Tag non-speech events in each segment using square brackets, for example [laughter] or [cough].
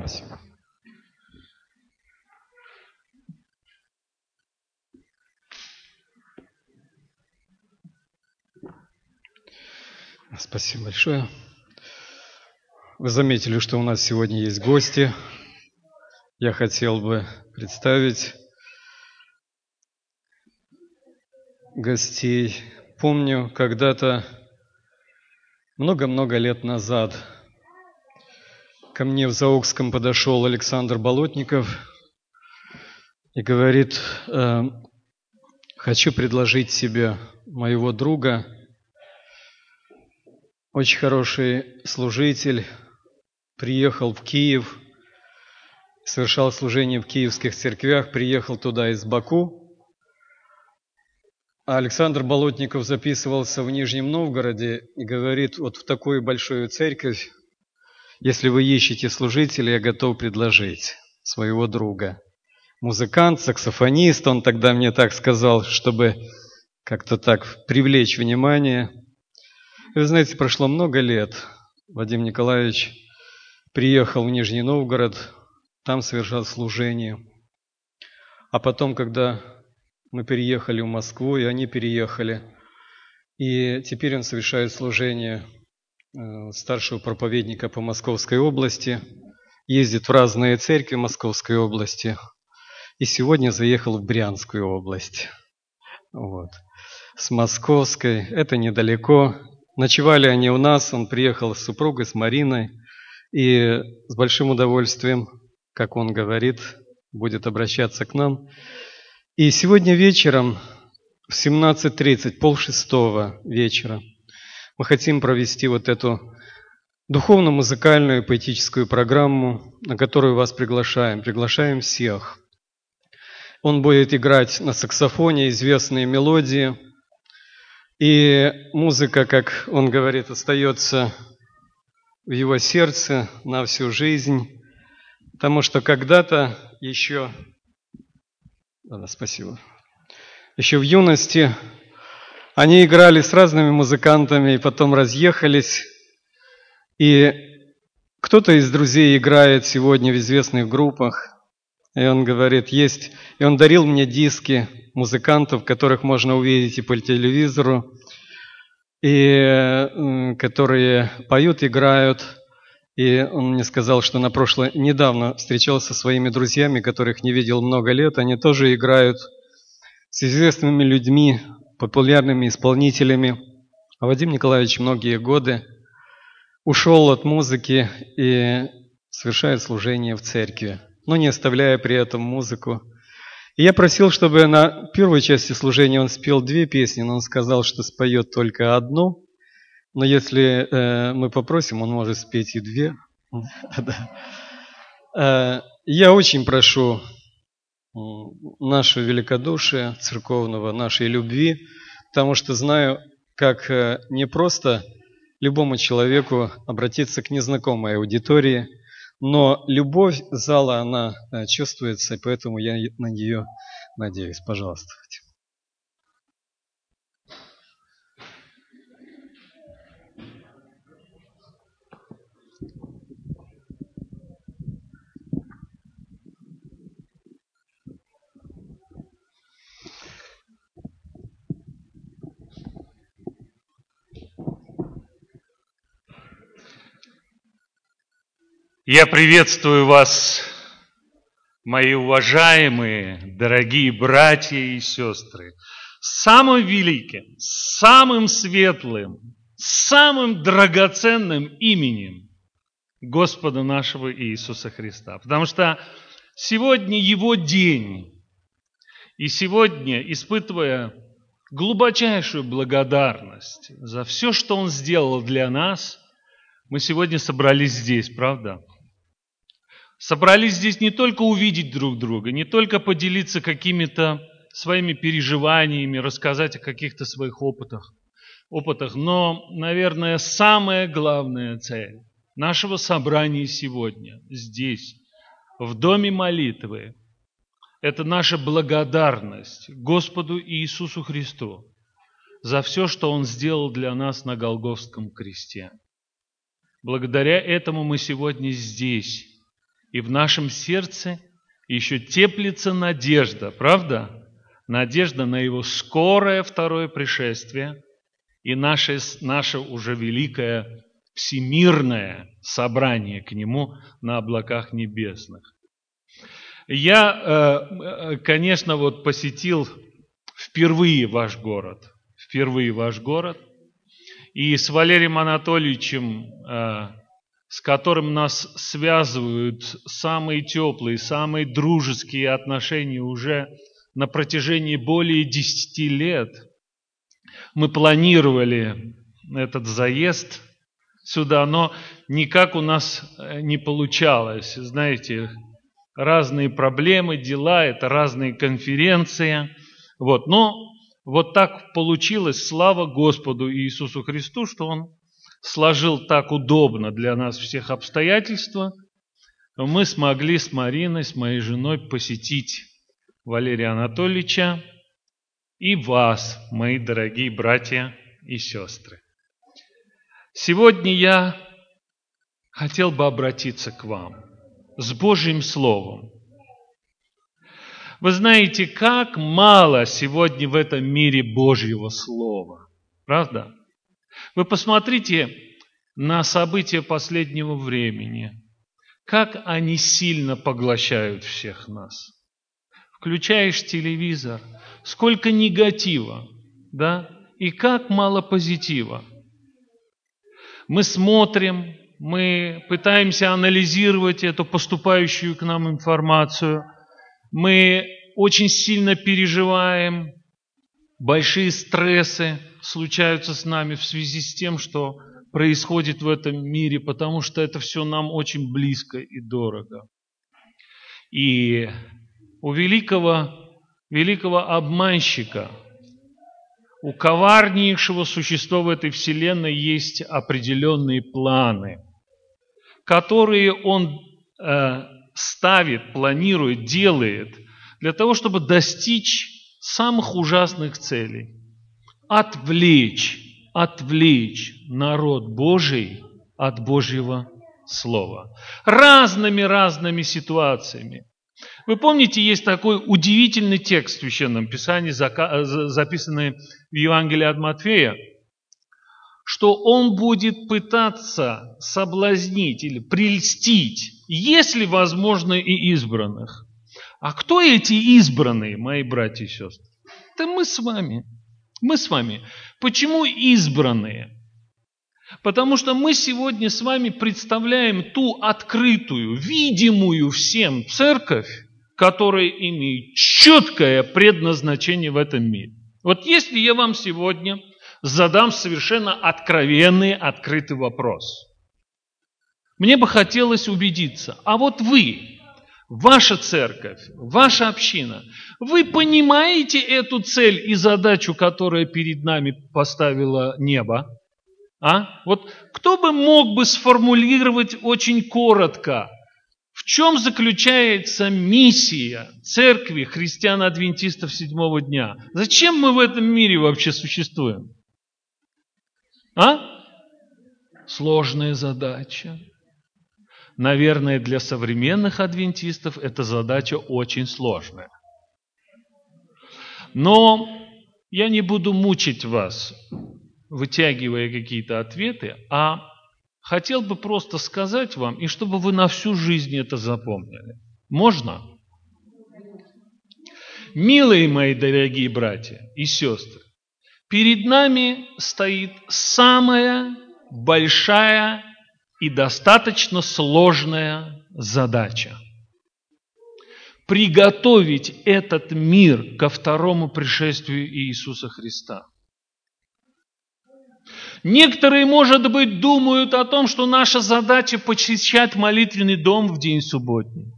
Спасибо. Спасибо большое. Вы заметили, что у нас сегодня есть гости. Я хотел бы представить гостей. Помню, когда-то много-много лет назад ко мне в Заокском подошел Александр Болотников и говорит, «Э, хочу предложить тебе моего друга, очень хороший служитель, приехал в Киев, совершал служение в киевских церквях, приехал туда из Баку. А Александр Болотников записывался в Нижнем Новгороде и говорит, вот в такую большую церковь если вы ищете служителя, я готов предложить своего друга. Музыкант, саксофонист, он тогда мне так сказал, чтобы как-то так привлечь внимание. Вы знаете, прошло много лет. Вадим Николаевич приехал в Нижний Новгород, там совершал служение. А потом, когда мы переехали в Москву, и они переехали, и теперь он совершает служение старшего проповедника по Московской области, ездит в разные церкви Московской области, и сегодня заехал в Брянскую область. Вот. С Московской, это недалеко. Ночевали они у нас, он приехал с супругой, с Мариной, и с большим удовольствием, как он говорит, будет обращаться к нам. И сегодня вечером в 17.30, полшестого вечера, мы хотим провести вот эту духовно-музыкальную поэтическую программу, на которую вас приглашаем. Приглашаем всех. Он будет играть на саксофоне известные мелодии. И музыка, как он говорит, остается в его сердце на всю жизнь. Потому что когда-то еще... Да, спасибо. Еще в юности они играли с разными музыкантами и потом разъехались. И кто-то из друзей играет сегодня в известных группах. И он говорит, есть... И он дарил мне диски музыкантов, которых можно увидеть и по телевизору, и которые поют, играют. И он мне сказал, что на прошлое недавно встречался со своими друзьями, которых не видел много лет. Они тоже играют с известными людьми популярными исполнителями. А Вадим Николаевич многие годы ушел от музыки и совершает служение в церкви, но не оставляя при этом музыку. И я просил, чтобы на первой части служения он спел две песни, но он сказал, что споет только одну. Но если э, мы попросим, он может спеть и две. [laughs] Э, я очень прошу наше великодушие церковного, нашей любви, потому что знаю, как э, не просто любому человеку обратиться к незнакомой аудитории, но любовь зала, она э, чувствуется, и поэтому я на нее надеюсь. Пожалуйста. Я приветствую вас, мои уважаемые, дорогие братья и сестры, самым великим, самым светлым, самым драгоценным именем Господа нашего Иисуса Христа. Потому что сегодня Его день, и сегодня, испытывая глубочайшую благодарность за все, что Он сделал для нас, мы сегодня собрались здесь, правда? Собрались здесь не только увидеть друг друга, не только поделиться какими-то своими переживаниями, рассказать о каких-то своих опытах, опытах, но, наверное, самая главная цель нашего собрания сегодня, здесь, в Доме молитвы, это наша благодарность Господу Иисусу Христу за все, что Он сделал для нас на Голговском кресте. Благодаря этому мы сегодня здесь, И в нашем сердце еще теплится надежда, правда? Надежда на Его скорое второе пришествие и наше, наше уже великое всемирное собрание к Нему на облаках небесных. Я, э, э, конечно, вот посетил впервые ваш город, впервые ваш город, и с Валерием Анатольевичем, э, с которым нас связывают самые теплые, самые дружеские отношения уже на протяжении более десяти лет, мы планировали этот заезд сюда, но никак у нас не получалось. Знаете, разные проблемы, дела, это разные конференции. Вот. Но вот так получилось, слава Господу Иисусу Христу, что Он сложил так удобно для нас всех обстоятельства, мы смогли с Мариной, с моей женой посетить Валерия Анатольевича и вас, мои дорогие братья и сестры. Сегодня я хотел бы обратиться к вам – с Божьим Словом. Вы знаете, как мало сегодня в этом мире Божьего Слова. Правда? Вы посмотрите на события последнего времени. Как они сильно поглощают всех нас. Включаешь телевизор, сколько негатива, да? И как мало позитива. Мы смотрим, мы пытаемся анализировать эту поступающую к нам информацию, мы очень сильно переживаем, большие стрессы случаются с нами в связи с тем, что происходит в этом мире, потому что это все нам очень близко и дорого. И у великого, великого обманщика, у коварнейшего существа в этой вселенной есть определенные планы – которые он э, ставит, планирует, делает для того, чтобы достичь самых ужасных целей. Отвлечь, отвлечь народ Божий от Божьего Слова. Разными-разными ситуациями. Вы помните, есть такой удивительный текст в Священном Писании, записанный в Евангелии от Матфея, что он будет пытаться соблазнить или прельстить, если возможно, и избранных. А кто эти избранные, мои братья и сестры? Это мы с вами. Мы с вами. Почему избранные? Потому что мы сегодня с вами представляем ту открытую, видимую всем церковь, которая имеет четкое предназначение в этом мире. Вот если я вам сегодня задам совершенно откровенный, открытый вопрос. Мне бы хотелось убедиться, а вот вы, ваша церковь, ваша община, вы понимаете эту цель и задачу, которая перед нами поставила небо? А? Вот кто бы мог бы сформулировать очень коротко, в чем заключается миссия церкви христиан-адвентистов седьмого дня? Зачем мы в этом мире вообще существуем? А? Сложная задача. Наверное, для современных адвентистов эта задача очень сложная. Но я не буду мучить вас, вытягивая какие-то ответы, а хотел бы просто сказать вам, и чтобы вы на всю жизнь это запомнили. Можно? Милые мои дорогие братья и сестры, Перед нами стоит самая большая и достаточно сложная задача. Приготовить этот мир ко второму пришествию Иисуса Христа. Некоторые, может быть, думают о том, что наша задача посещать молитвенный дом в день субботний.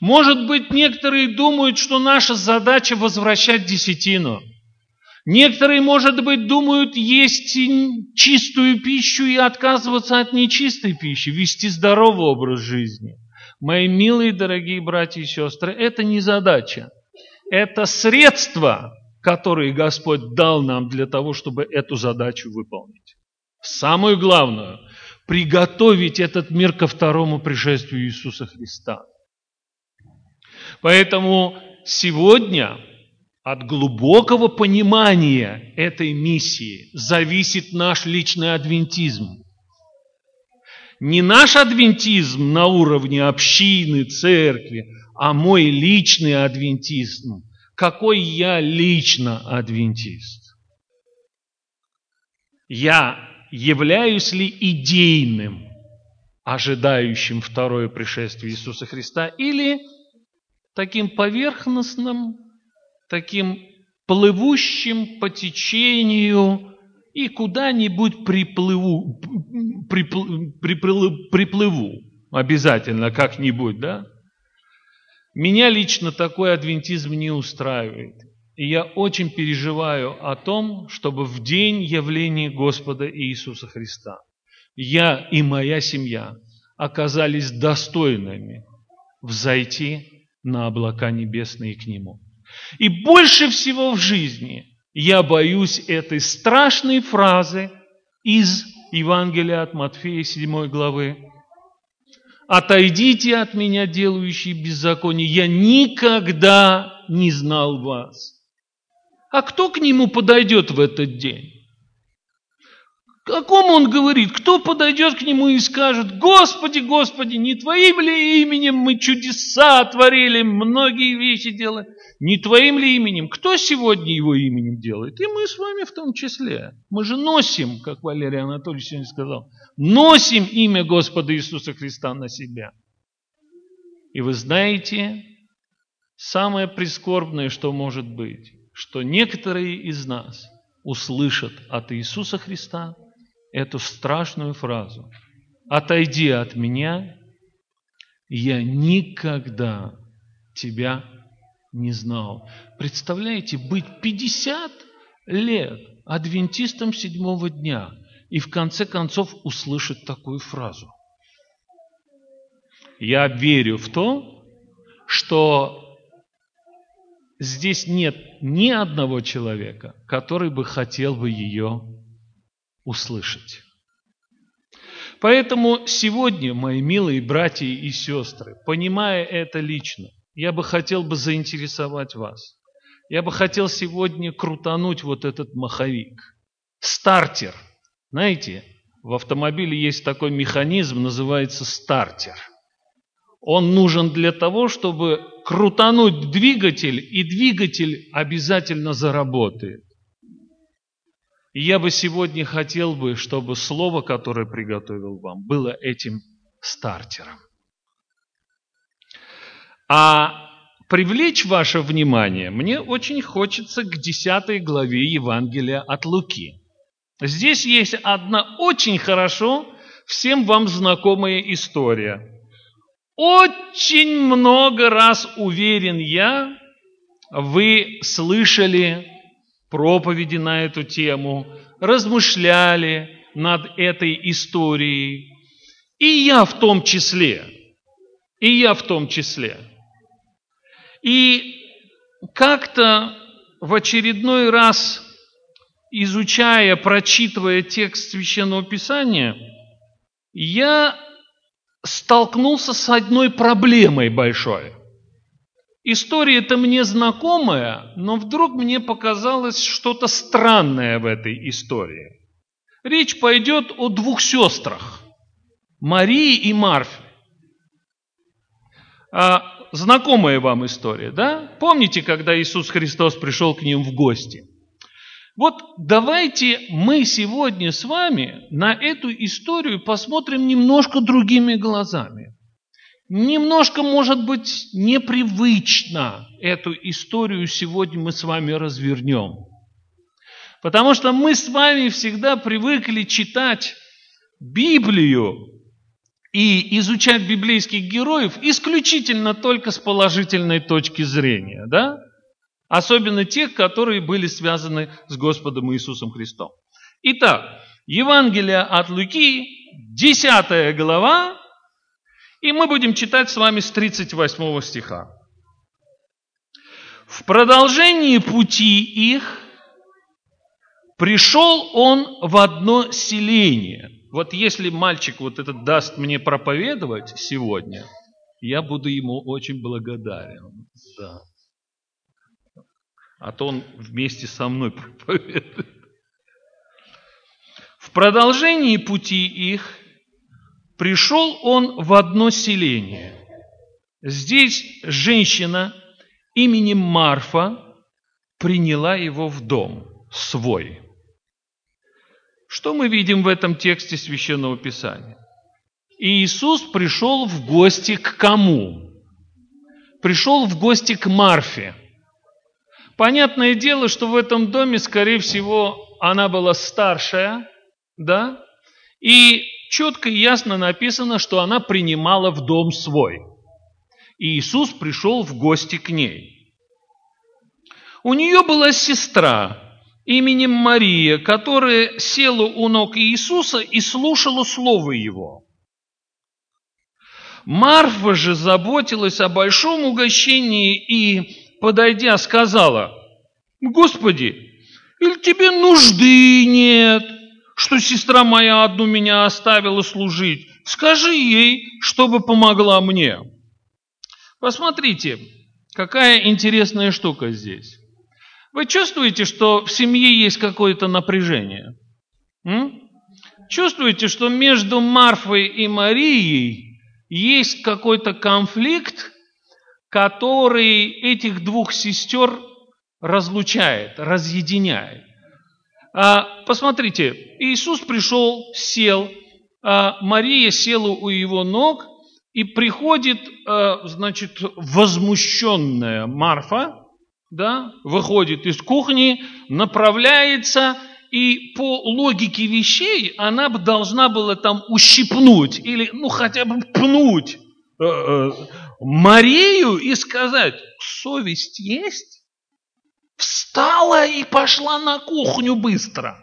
Может быть, некоторые думают, что наша задача возвращать десятину – Некоторые, может быть, думают есть чистую пищу и отказываться от нечистой пищи, вести здоровый образ жизни. Мои милые, дорогие братья и сестры, это не задача. Это средства, которые Господь дал нам для того, чтобы эту задачу выполнить. Самую главную приготовить этот мир ко второму пришествию Иисуса Христа. Поэтому сегодня от глубокого понимания этой миссии зависит наш личный адвентизм. Не наш адвентизм на уровне общины, церкви, а мой личный адвентизм. Какой я лично адвентист? Я являюсь ли идейным, ожидающим второе пришествие Иисуса Христа, или таким поверхностным, таким плывущим по течению и куда-нибудь приплыву, приплыву, приплыву, обязательно как-нибудь, да? Меня лично такой адвентизм не устраивает. И я очень переживаю о том, чтобы в день явления Господа Иисуса Христа я и моя семья оказались достойными взойти на облака небесные к Нему. И больше всего в жизни я боюсь этой страшной фразы из Евангелия от Матфея 7 главы. «Отойдите от меня, делающие беззаконие, я никогда не знал вас». А кто к нему подойдет в этот день? О ком он говорит? Кто подойдет к нему и скажет, Господи, Господи, не Твоим ли именем мы чудеса творили, многие вещи делали? Не Твоим ли именем? Кто сегодня его именем делает? И мы с вами в том числе. Мы же носим, как Валерий Анатольевич сегодня сказал, носим имя Господа Иисуса Христа на себя. И вы знаете, самое прискорбное, что может быть, что некоторые из нас услышат от Иисуса Христа эту страшную фразу «Отойди от меня, я никогда тебя не знал». Представляете, быть 50 лет адвентистом седьмого дня и в конце концов услышать такую фразу. Я верю в то, что здесь нет ни одного человека, который бы хотел бы ее услышать. Поэтому сегодня, мои милые братья и сестры, понимая это лично, я бы хотел бы заинтересовать вас. Я бы хотел сегодня крутануть вот этот маховик. Стартер. Знаете, в автомобиле есть такой механизм, называется стартер – он нужен для того, чтобы крутануть двигатель, и двигатель обязательно заработает. И я бы сегодня хотел бы, чтобы слово, которое приготовил вам, было этим стартером. А привлечь ваше внимание мне очень хочется к 10 главе Евангелия от Луки. Здесь есть одна очень хорошо всем вам знакомая история – очень много раз, уверен я, вы слышали проповеди на эту тему, размышляли над этой историей. И я в том числе. И я в том числе. И как-то в очередной раз, изучая, прочитывая текст Священного Писания, я столкнулся с одной проблемой большой. История это мне знакомая, но вдруг мне показалось что-то странное в этой истории. Речь пойдет о двух сестрах, Марии и Марфе. А, знакомая вам история, да? Помните, когда Иисус Христос пришел к ним в гости? Вот давайте мы сегодня с вами на эту историю посмотрим немножко другими глазами. Немножко, может быть, непривычно эту историю сегодня мы с вами развернем. Потому что мы с вами всегда привыкли читать Библию и изучать библейских героев исключительно только с положительной точки зрения, да? Особенно тех, которые были связаны с Господом Иисусом Христом. Итак, Евангелие от Луки, 10 глава, и мы будем читать с вами с 38 стиха. В продолжении пути их Пришел он в одно селение. Вот если мальчик вот этот даст мне проповедовать сегодня, я буду ему очень благодарен. Да. А то он вместе со мной проповедует. В продолжении пути их пришел он в одно селение. Здесь женщина именем Марфа приняла его в дом свой. Что мы видим в этом тексте Священного Писания? Иисус пришел в гости к кому? Пришел в гости к Марфе. Понятное дело, что в этом доме, скорее всего, она была старшая, да? И четко и ясно написано, что она принимала в дом свой. И Иисус пришел в гости к ней. У нее была сестра, именем Мария, которая села у ног Иисуса и слушала Слово Его. Марфа же заботилась о большом угощении и, подойдя, сказала, «Господи, или тебе нужды нет, что сестра моя одну меня оставила служить? Скажи ей, чтобы помогла мне». Посмотрите, какая интересная штука здесь. Вы чувствуете, что в семье есть какое-то напряжение? М? Чувствуете, что между Марфой и Марией есть какой-то конфликт, который этих двух сестер разлучает, разъединяет. А, посмотрите, Иисус пришел, сел, а Мария села у его ног, и приходит, а, значит, возмущенная Марфа, да, выходит из кухни, направляется, и по логике вещей она бы должна была там ущипнуть или, ну, хотя бы пнуть э, э, Марию и сказать, совесть есть? Встала и пошла на кухню быстро.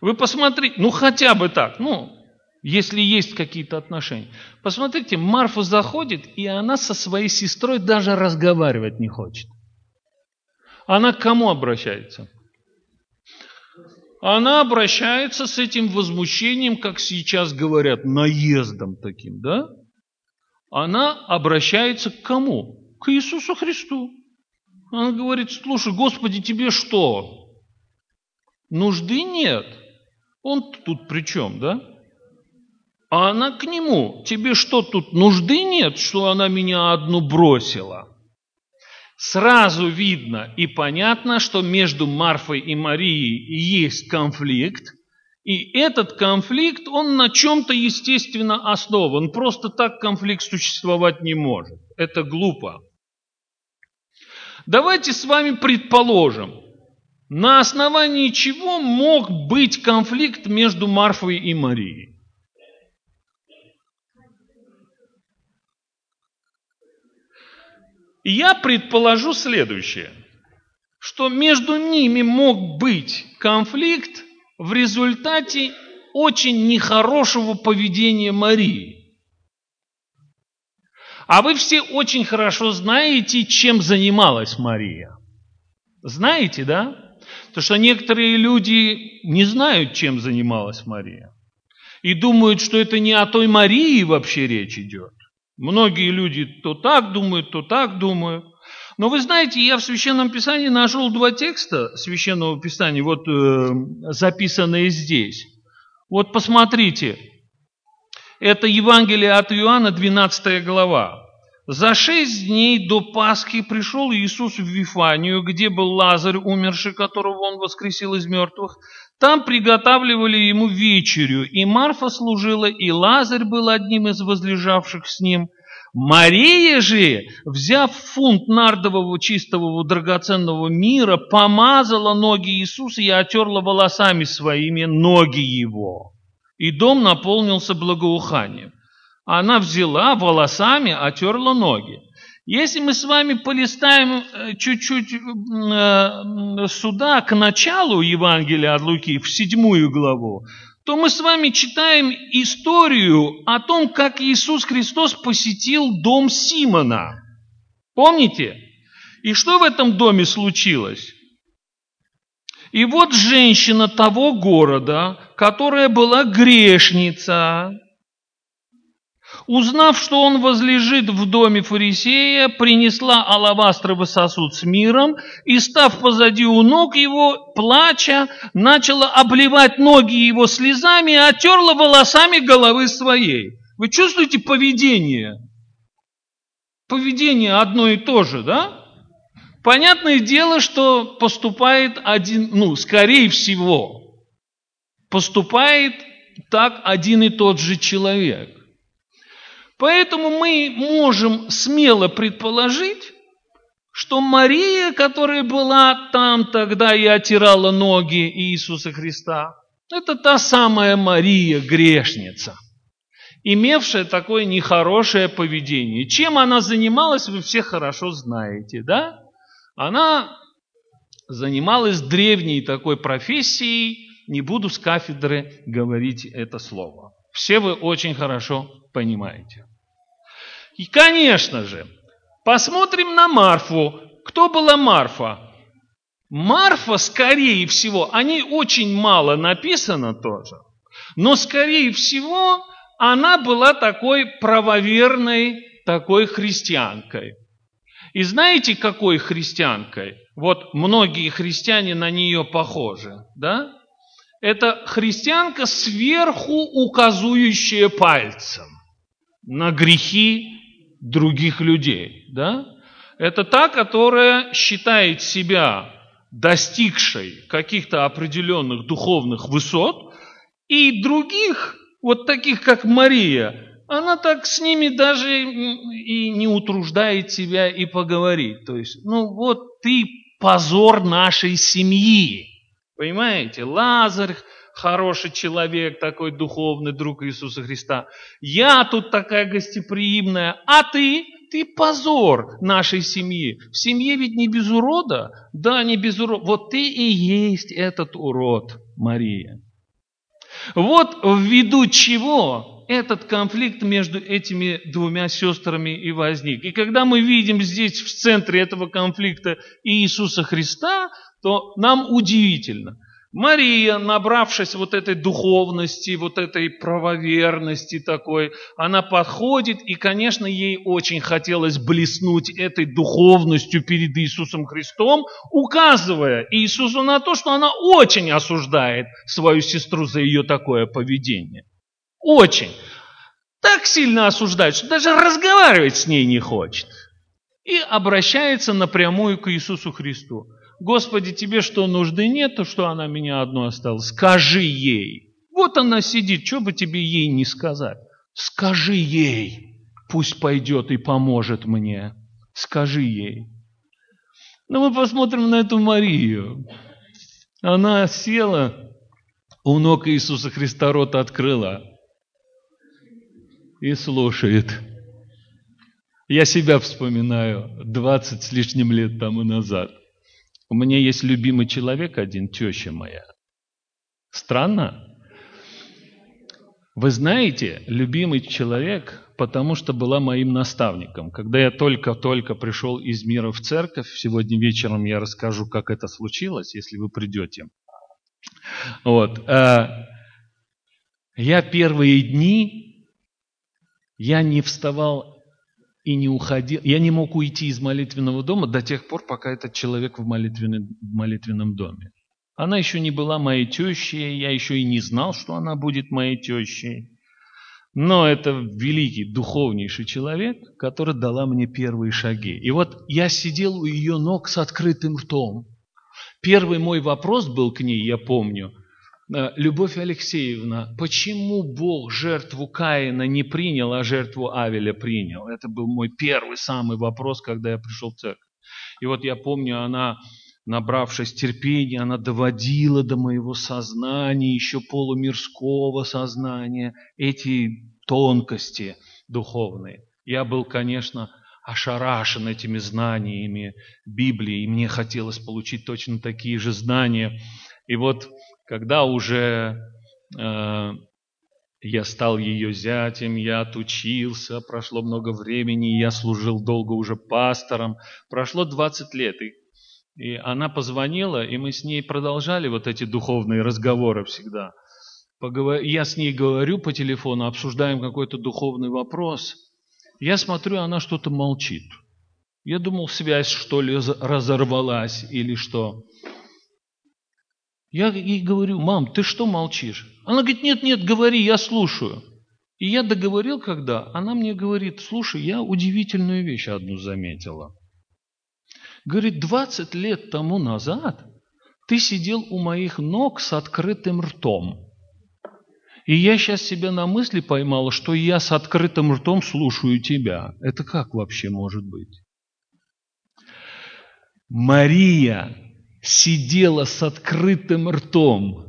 Вы посмотрите, ну хотя бы так, ну, если есть какие-то отношения. Посмотрите, Марфа заходит, и она со своей сестрой даже разговаривать не хочет. Она к кому обращается? Она обращается с этим возмущением, как сейчас говорят, наездом таким, да? Она обращается к кому? К Иисусу Христу. Она говорит, слушай, Господи, тебе что? Нужды нет. Он тут при чем, да? А она к нему, тебе что, тут нужды нет, что она меня одну бросила? Сразу видно и понятно, что между Марфой и Марией есть конфликт, и этот конфликт, он на чем-то естественно основан. Просто так конфликт существовать не может. Это глупо. Давайте с вами предположим, на основании чего мог быть конфликт между Марфой и Марией. я предположу следующее, что между ними мог быть конфликт в результате очень нехорошего поведения Марии. А вы все очень хорошо знаете, чем занималась Мария. Знаете, да? То, что некоторые люди не знают, чем занималась Мария. И думают, что это не о той Марии вообще речь идет. Многие люди то так думают, то так думают. Но вы знаете, я в Священном Писании нашел два текста Священного Писания, вот э, записанные здесь. Вот посмотрите, это Евангелие от Иоанна, 12 глава. За шесть дней до Пасхи пришел Иисус в Вифанию, где был Лазарь, умерший, которого он воскресил из мертвых. Там приготавливали ему вечерю, и Марфа служила, и Лазарь был одним из возлежавших с ним. Мария же, взяв фунт нардового чистого драгоценного мира, помазала ноги Иисуса и отерла волосами своими ноги его. И дом наполнился благоуханием она взяла волосами, отерла ноги. Если мы с вами полистаем э, чуть-чуть э, сюда, к началу Евангелия от Луки, в седьмую главу, то мы с вами читаем историю о том, как Иисус Христос посетил дом Симона. Помните? И что в этом доме случилось? И вот женщина того города, которая была грешница, Узнав, что он возлежит в доме фарисея, принесла алавастровый сосуд с миром и, став позади у ног его, плача, начала обливать ноги его слезами и отерла волосами головы своей. Вы чувствуете поведение? Поведение одно и то же, да? Понятное дело, что поступает один, ну, скорее всего, поступает так один и тот же человек. Поэтому мы можем смело предположить, что Мария, которая была там тогда и отирала ноги Иисуса Христа, это та самая Мария, грешница, имевшая такое нехорошее поведение. Чем она занималась, вы все хорошо знаете, да? Она занималась древней такой профессией, не буду с кафедры говорить это слово. Все вы очень хорошо понимаете. И, конечно же, посмотрим на Марфу. Кто была Марфа? Марфа, скорее всего, о ней очень мало написано тоже, но, скорее всего, она была такой правоверной, такой христианкой. И знаете, какой христианкой? Вот многие христиане на нее похожи, да? Это христианка сверху указующая пальцем на грехи других людей. Да? Это та, которая считает себя достигшей каких-то определенных духовных высот, и других, вот таких как Мария, она так с ними даже и не утруждает себя и поговорить. То есть, ну вот ты позор нашей семьи. Понимаете? Лазарь, хороший человек, такой духовный друг Иисуса Христа. Я тут такая гостеприимная, а ты? Ты позор нашей семьи. В семье ведь не без урода? Да, не без урода. Вот ты и есть этот урод, Мария. Вот ввиду чего этот конфликт между этими двумя сестрами и возник. И когда мы видим здесь в центре этого конфликта Иисуса Христа, то нам удивительно – Мария, набравшись вот этой духовности, вот этой правоверности такой, она подходит, и, конечно, ей очень хотелось блеснуть этой духовностью перед Иисусом Христом, указывая Иисусу на то, что она очень осуждает свою сестру за ее такое поведение. Очень. Так сильно осуждает, что даже разговаривать с ней не хочет. И обращается напрямую к Иисусу Христу. Господи, тебе что, нужды нет, то что она меня одну осталась? Скажи ей. Вот она сидит, что бы тебе ей не сказать? Скажи ей, пусть пойдет и поможет мне. Скажи ей. Но ну, мы посмотрим на эту Марию. Она села, у ног Иисуса Христа рот открыла и слушает. Я себя вспоминаю 20 с лишним лет тому назад. У меня есть любимый человек один, теща моя. Странно? Вы знаете, любимый человек, потому что была моим наставником. Когда я только-только пришел из мира в церковь, сегодня вечером я расскажу, как это случилось, если вы придете. Вот. Э, я первые дни, я не вставал и не уходил. Я не мог уйти из молитвенного дома до тех пор, пока этот человек в, молитвенном, в молитвенном доме. Она еще не была моей тещей, я еще и не знал, что она будет моей тещей. Но это великий, духовнейший человек, который дала мне первые шаги. И вот я сидел у ее ног с открытым ртом. Первый мой вопрос был к ней, я помню – Любовь Алексеевна, почему Бог жертву Каина не принял, а жертву Авеля принял? Это был мой первый самый вопрос, когда я пришел в церковь. И вот я помню, она, набравшись терпения, она доводила до моего сознания, еще полумирского сознания, эти тонкости духовные. Я был, конечно, ошарашен этими знаниями Библии, и мне хотелось получить точно такие же знания. И вот когда уже э, я стал ее зятем, я отучился, прошло много времени, я служил долго уже пастором, прошло 20 лет. И И она позвонила, и мы с ней продолжали вот эти духовные разговоры всегда. Я с ней говорю по телефону, обсуждаем какой-то духовный вопрос. Я смотрю, она что-то молчит. Я думал, связь что ли разорвалась или что. Я ей говорю, мам, ты что молчишь? Она говорит, нет, нет, говори, я слушаю. И я договорил, когда она мне говорит, слушай, я удивительную вещь одну заметила. Говорит, 20 лет тому назад ты сидел у моих ног с открытым ртом. И я сейчас себя на мысли поймала, что я с открытым ртом слушаю тебя. Это как вообще может быть? Мария сидела с открытым ртом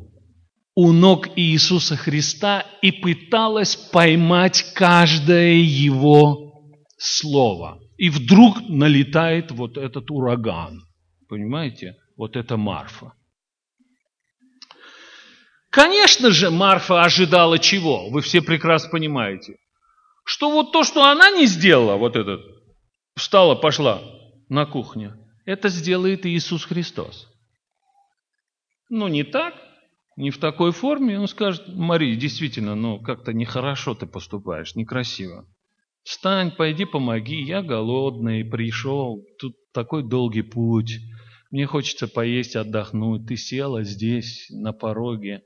у ног Иисуса Христа и пыталась поймать каждое его слово. И вдруг налетает вот этот ураган. Понимаете? Вот это Марфа. Конечно же, Марфа ожидала чего? Вы все прекрасно понимаете. Что вот то, что она не сделала, вот этот, встала, пошла на кухню, это сделает Иисус Христос. Ну, не так, не в такой форме. Он скажет, Мария, действительно, ну, как-то нехорошо ты поступаешь, некрасиво. Встань, пойди помоги, я голодный, пришел, тут такой долгий путь, мне хочется поесть, отдохнуть, ты села здесь, на пороге.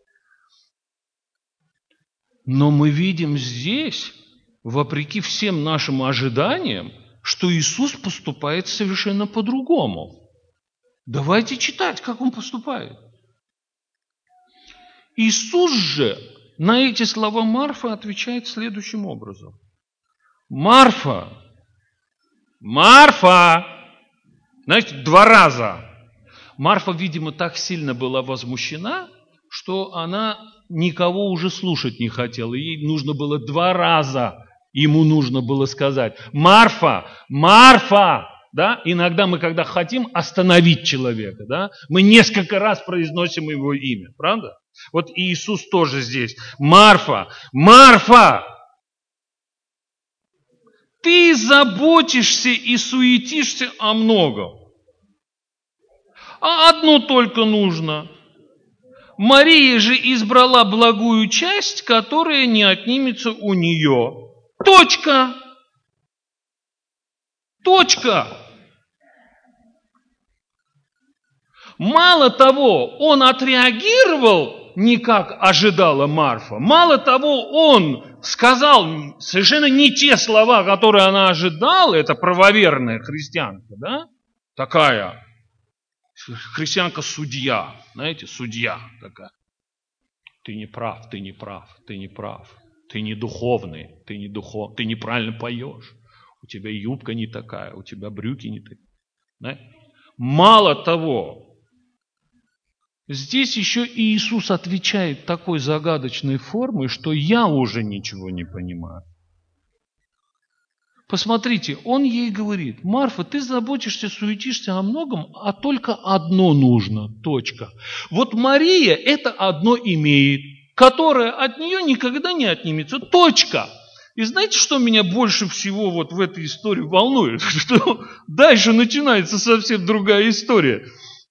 Но мы видим здесь, вопреки всем нашим ожиданиям, что Иисус поступает совершенно по-другому. Давайте читать, как Он поступает. Иисус же на эти слова Марфа отвечает следующим образом. Марфа, Марфа, знаете, два раза. Марфа, видимо, так сильно была возмущена, что она никого уже слушать не хотела. Ей нужно было два раза, ему нужно было сказать, Марфа, Марфа, да? Иногда мы, когда хотим остановить человека, да, мы несколько раз произносим его имя, правда? Вот Иисус тоже здесь. Марфа, Марфа, ты заботишься и суетишься о многом. А одно только нужно. Мария же избрала благую часть, которая не отнимется у нее. Точка. Точка. Мало того, он отреагировал не как ожидала Марфа. Мало того, он сказал совершенно не те слова, которые она ожидала, это правоверная христианка, да? Такая христианка-судья, знаете, судья такая. Ты не прав, ты не прав, ты не прав, ты не духовный, ты не духов, ты неправильно поешь, у тебя юбка не такая, у тебя брюки не такие. Да? Мало того, Здесь еще и Иисус отвечает такой загадочной формой, что я уже ничего не понимаю. Посмотрите, он ей говорит, Марфа, ты заботишься, суетишься о многом, а только одно нужно, точка. Вот Мария это одно имеет, которое от нее никогда не отнимется, точка. И знаете, что меня больше всего вот в этой истории волнует? [laughs] Что дальше начинается совсем другая история.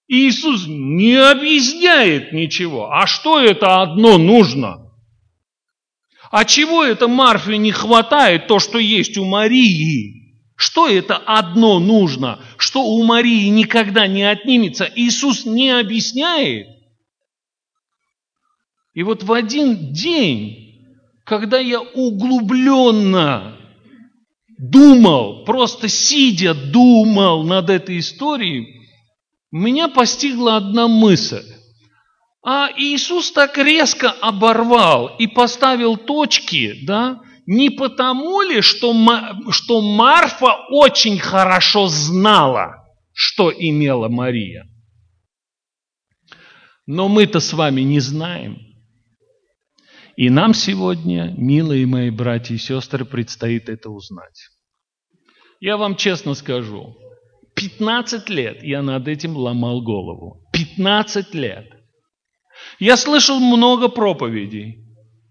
Иисус не объясняет ничего. А что это одно нужно? А чего это Марфе не хватает, то, что есть у Марии? Что это одно нужно, что у Марии никогда не отнимется? Иисус не объясняет. И вот в один день, когда я углубленно думал, просто сидя думал над этой историей, меня постигла одна мысль. А Иисус так резко оборвал и поставил точки, да, не потому ли, что, что Марфа очень хорошо знала, что имела Мария. Но мы-то с вами не знаем. И нам сегодня, милые мои братья и сестры, предстоит это узнать. Я вам честно скажу, 15 лет я над этим ломал голову. 15 лет. Я слышал много проповедей.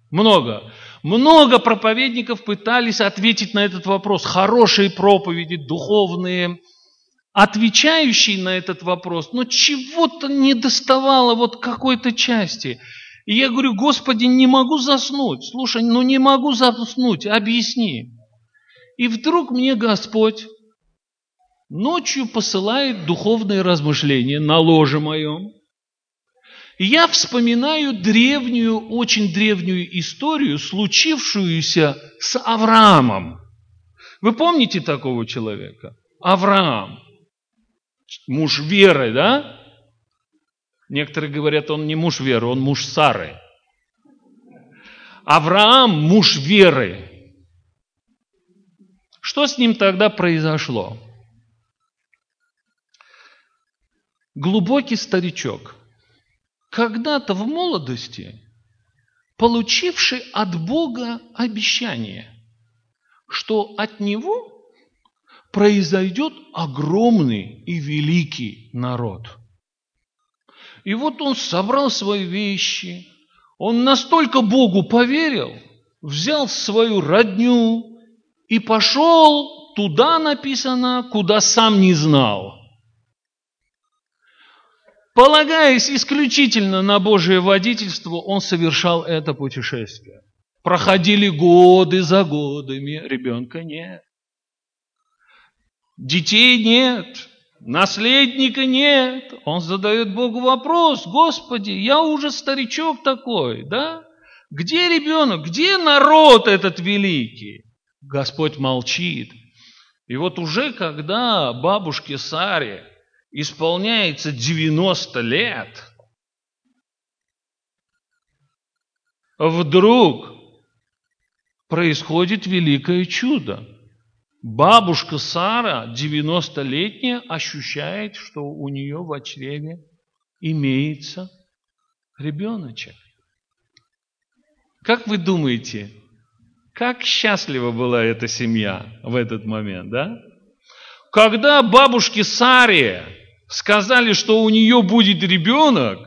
Много. Много проповедников пытались ответить на этот вопрос. Хорошие проповеди, духовные, отвечающий на этот вопрос, но чего-то не доставало вот какой-то части. И я говорю, Господи, не могу заснуть. Слушай, ну не могу заснуть, объясни. И вдруг мне Господь ночью посылает духовные размышления на ложе моем. И я вспоминаю древнюю, очень древнюю историю, случившуюся с Авраамом. Вы помните такого человека? Авраам. Муж веры, да? Некоторые говорят, он не муж веры, он муж Сары. Авраам – муж веры. Что с ним тогда произошло? Глубокий старичок, когда-то в молодости, получивший от Бога обещание, что от него произойдет огромный и великий народ – и вот он собрал свои вещи, он настолько Богу поверил, взял свою родню и пошел туда написано, куда сам не знал. Полагаясь исключительно на Божие водительство, он совершал это путешествие. Проходили годы за годами, ребенка нет. Детей нет, Наследника нет. Он задает Богу вопрос, Господи, я уже старичок такой, да? Где ребенок? Где народ этот великий? Господь молчит. И вот уже когда бабушке Саре исполняется 90 лет, вдруг происходит великое чудо. Бабушка Сара, 90-летняя, ощущает, что у нее в чреве имеется ребеночек. Как вы думаете, как счастлива была эта семья в этот момент, да? Когда бабушке Саре сказали, что у нее будет ребенок,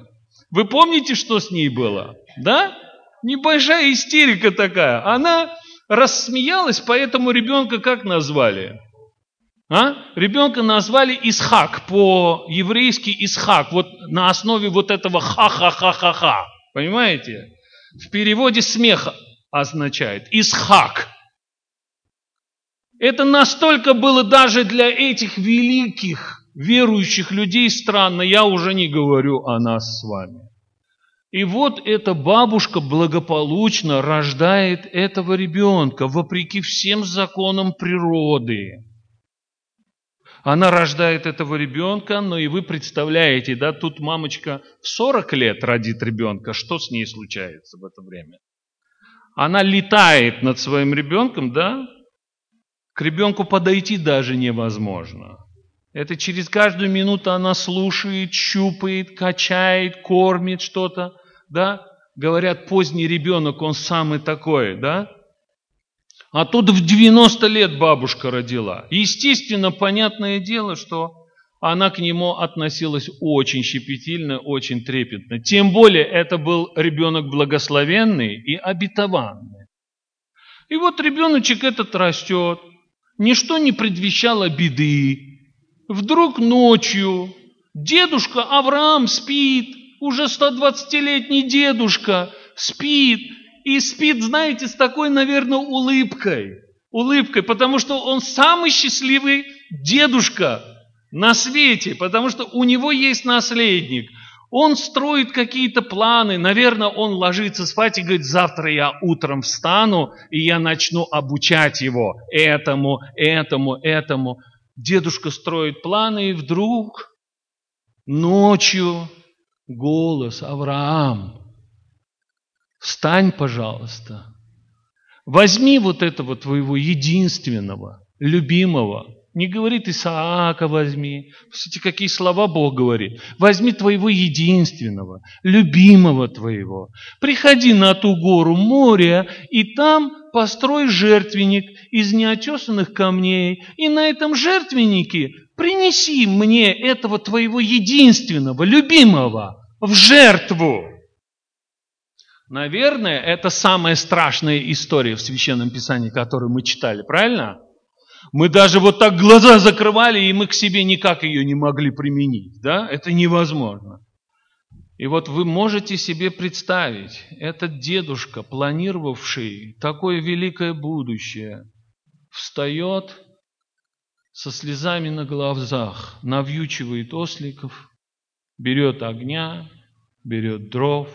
вы помните, что с ней было? Да? Небольшая истерика такая. Она рассмеялась, поэтому ребенка как назвали? А? Ребенка назвали Исхак, по-еврейски Исхак, вот на основе вот этого ха-ха-ха-ха-ха. Понимаете? В переводе смеха означает Исхак. Это настолько было даже для этих великих верующих людей странно, я уже не говорю о нас с вами. И вот эта бабушка благополучно рождает этого ребенка, вопреки всем законам природы. Она рождает этого ребенка, но и вы представляете, да, тут мамочка в 40 лет родит ребенка, что с ней случается в это время? Она летает над своим ребенком, да, к ребенку подойти даже невозможно. Это через каждую минуту она слушает, щупает, качает, кормит что-то да, говорят, поздний ребенок, он самый такой, да? А тут в 90 лет бабушка родила. Естественно, понятное дело, что она к нему относилась очень щепетильно, очень трепетно. Тем более, это был ребенок благословенный и обетованный. И вот ребеночек этот растет, ничто не предвещало беды. Вдруг ночью дедушка Авраам спит, уже 120-летний дедушка спит, и спит, знаете, с такой, наверное, улыбкой. Улыбкой, потому что он самый счастливый дедушка на свете, потому что у него есть наследник. Он строит какие-то планы, наверное, он ложится спать и говорит, завтра я утром встану, и я начну обучать его этому, этому, этому. Дедушка строит планы, и вдруг ночью голос, Авраам, встань, пожалуйста, возьми вот этого твоего единственного, любимого, не говорит Исаака возьми. Посмотрите, какие слова Бог говорит. Возьми твоего единственного, любимого твоего. Приходи на ту гору моря, и там построй жертвенник из неотесанных камней. И на этом жертвеннике принеси мне этого твоего единственного, любимого в жертву. Наверное, это самая страшная история в Священном Писании, которую мы читали, правильно? Мы даже вот так глаза закрывали, и мы к себе никак ее не могли применить. Да? Это невозможно. И вот вы можете себе представить, этот дедушка, планировавший такое великое будущее, встает со слезами на глазах, навьючивает осликов, берет огня, берет дров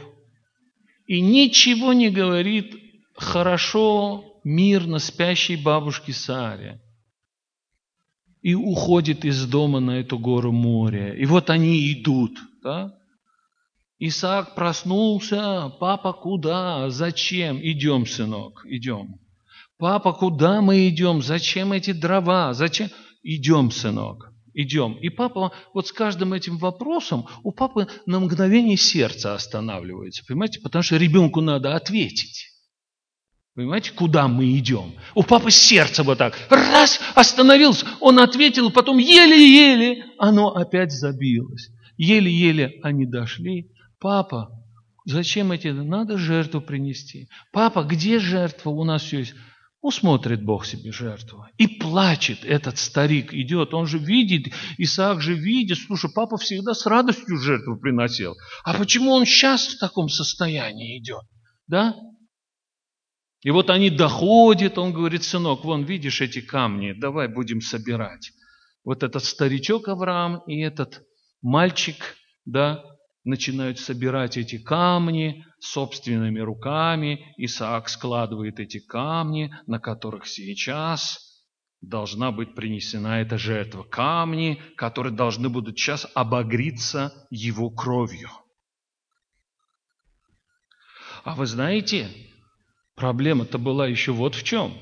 и ничего не говорит хорошо, мирно спящей бабушке Саре. И уходит из дома на эту гору моря. И вот они идут. Да? Исаак проснулся. Папа, куда? Зачем? Идем, сынок, идем. Папа, куда мы идем? Зачем эти дрова? Зачем? Идем, сынок, идем. И папа, вот с каждым этим вопросом, у папы на мгновение сердце останавливается, понимаете? Потому что ребенку надо ответить. Понимаете, куда мы идем? У папы сердце вот так, раз, остановился, он ответил, потом еле-еле оно опять забилось. Еле-еле они дошли, Папа, зачем эти? Надо жертву принести. Папа, где жертва? У нас есть. Усмотрит Бог себе жертву. И плачет этот старик, идет, он же видит, Исаак же видит, слушай, папа всегда с радостью жертву приносил. А почему он сейчас в таком состоянии идет? Да? И вот они доходят, он говорит, сынок, вон видишь эти камни, давай будем собирать. Вот этот старичок Авраам и этот мальчик, да, начинают собирать эти камни собственными руками. Исаак складывает эти камни, на которых сейчас должна быть принесена эта жертва. Камни, которые должны будут сейчас обогриться его кровью. А вы знаете, проблема-то была еще вот в чем.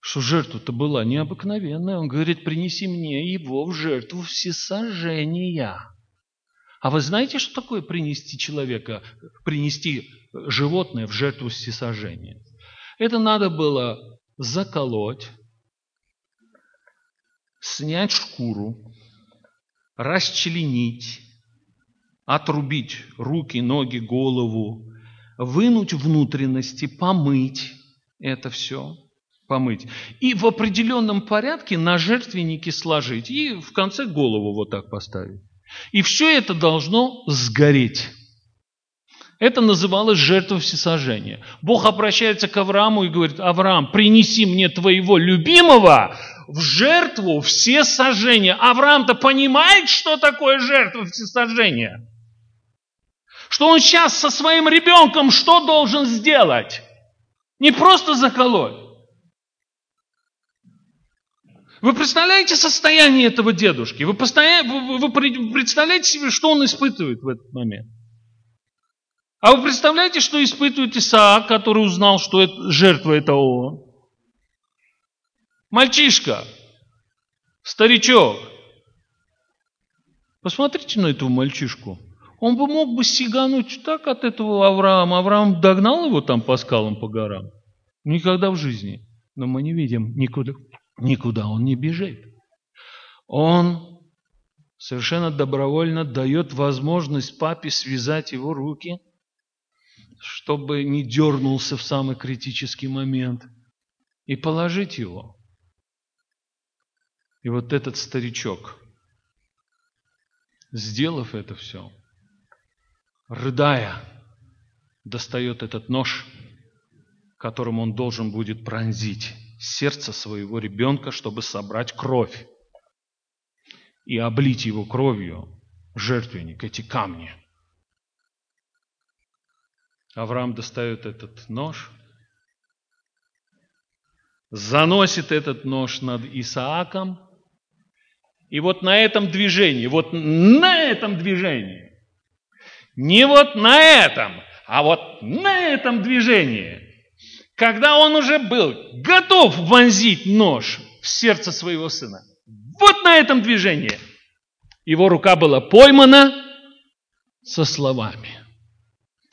Что жертва-то была необыкновенная. Он говорит, принеси мне его в жертву всесожжения. А вы знаете, что такое принести человека, принести животное в жертву всесожжения? Это надо было заколоть, снять шкуру, расчленить, отрубить руки, ноги, голову, вынуть внутренности, помыть это все, помыть. И в определенном порядке на жертвеннике сложить. И в конце голову вот так поставить. И все это должно сгореть. Это называлось жертва всесожжения. Бог обращается к Аврааму и говорит, Авраам, принеси мне твоего любимого в жертву все сожжения. Авраам-то понимает, что такое жертва всесожжения. Что он сейчас со своим ребенком что должен сделать? Не просто заколоть. Вы представляете состояние этого дедушки? Вы, представляете себе, что он испытывает в этот момент? А вы представляете, что испытывает Исаак, который узнал, что это, жертва это он? Мальчишка, старичок. Посмотрите на этого мальчишку. Он бы мог бы сигануть так от этого Авраама. Авраам догнал его там по скалам, по горам. Никогда в жизни. Но мы не видим никуда, Никуда он не бежит. Он совершенно добровольно дает возможность папе связать его руки, чтобы не дернулся в самый критический момент, и положить его. И вот этот старичок, сделав это все, рыдая, достает этот нож, которым он должен будет пронзить сердце своего ребенка, чтобы собрать кровь и облить его кровью жертвенник, эти камни. Авраам достает этот нож, заносит этот нож над Исааком, и вот на этом движении, вот на этом движении, не вот на этом, а вот на этом движении – когда он уже был готов вонзить нож в сердце своего сына. Вот на этом движении. Его рука была поймана со словами.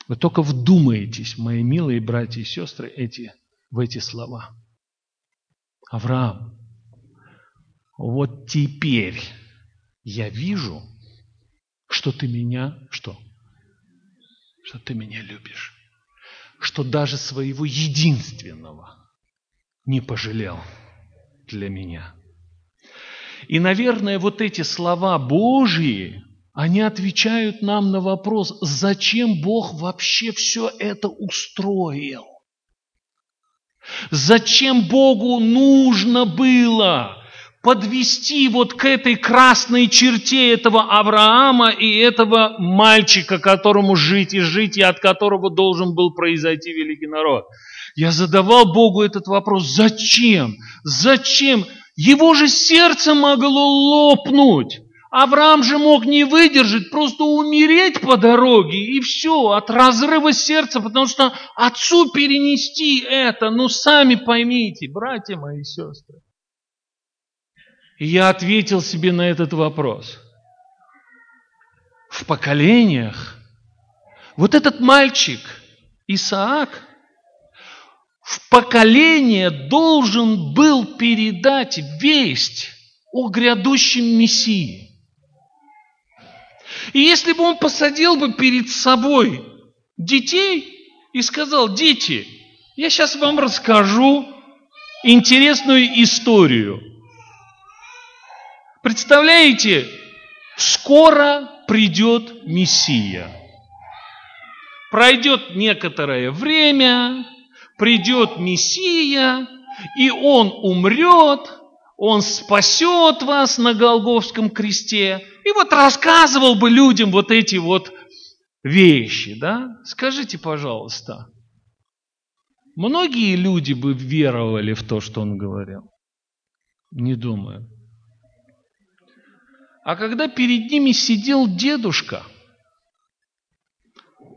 Вы только вдумаетесь, мои милые братья и сестры, эти, в эти слова. Авраам, вот теперь я вижу, что ты меня, что? Что ты меня любишь что даже своего единственного не пожалел. для меня. И, наверное, вот эти слова Божьи, они отвечают нам на вопрос, зачем Бог вообще все это устроил? Зачем Богу нужно было подвести вот к этой красной черте этого Авраама и этого мальчика, которому жить и жить, и от которого должен был произойти великий народ. Я задавал Богу этот вопрос, зачем? Зачем? Его же сердце могло лопнуть. Авраам же мог не выдержать, просто умереть по дороге, и все, от разрыва сердца, потому что отцу перенести это, ну сами поймите, братья мои и сестры. И я ответил себе на этот вопрос. В поколениях вот этот мальчик, Исаак, в поколение должен был передать весть о грядущем Мессии. И если бы он посадил бы перед собой детей и сказал, дети, я сейчас вам расскажу интересную историю – Представляете, скоро придет Мессия. Пройдет некоторое время, придет Мессия, и Он умрет, Он спасет вас на Голговском кресте. И вот рассказывал бы людям вот эти вот вещи, да? Скажите, пожалуйста, многие люди бы веровали в то, что он говорил? Не думаю. А когда перед ними сидел дедушка,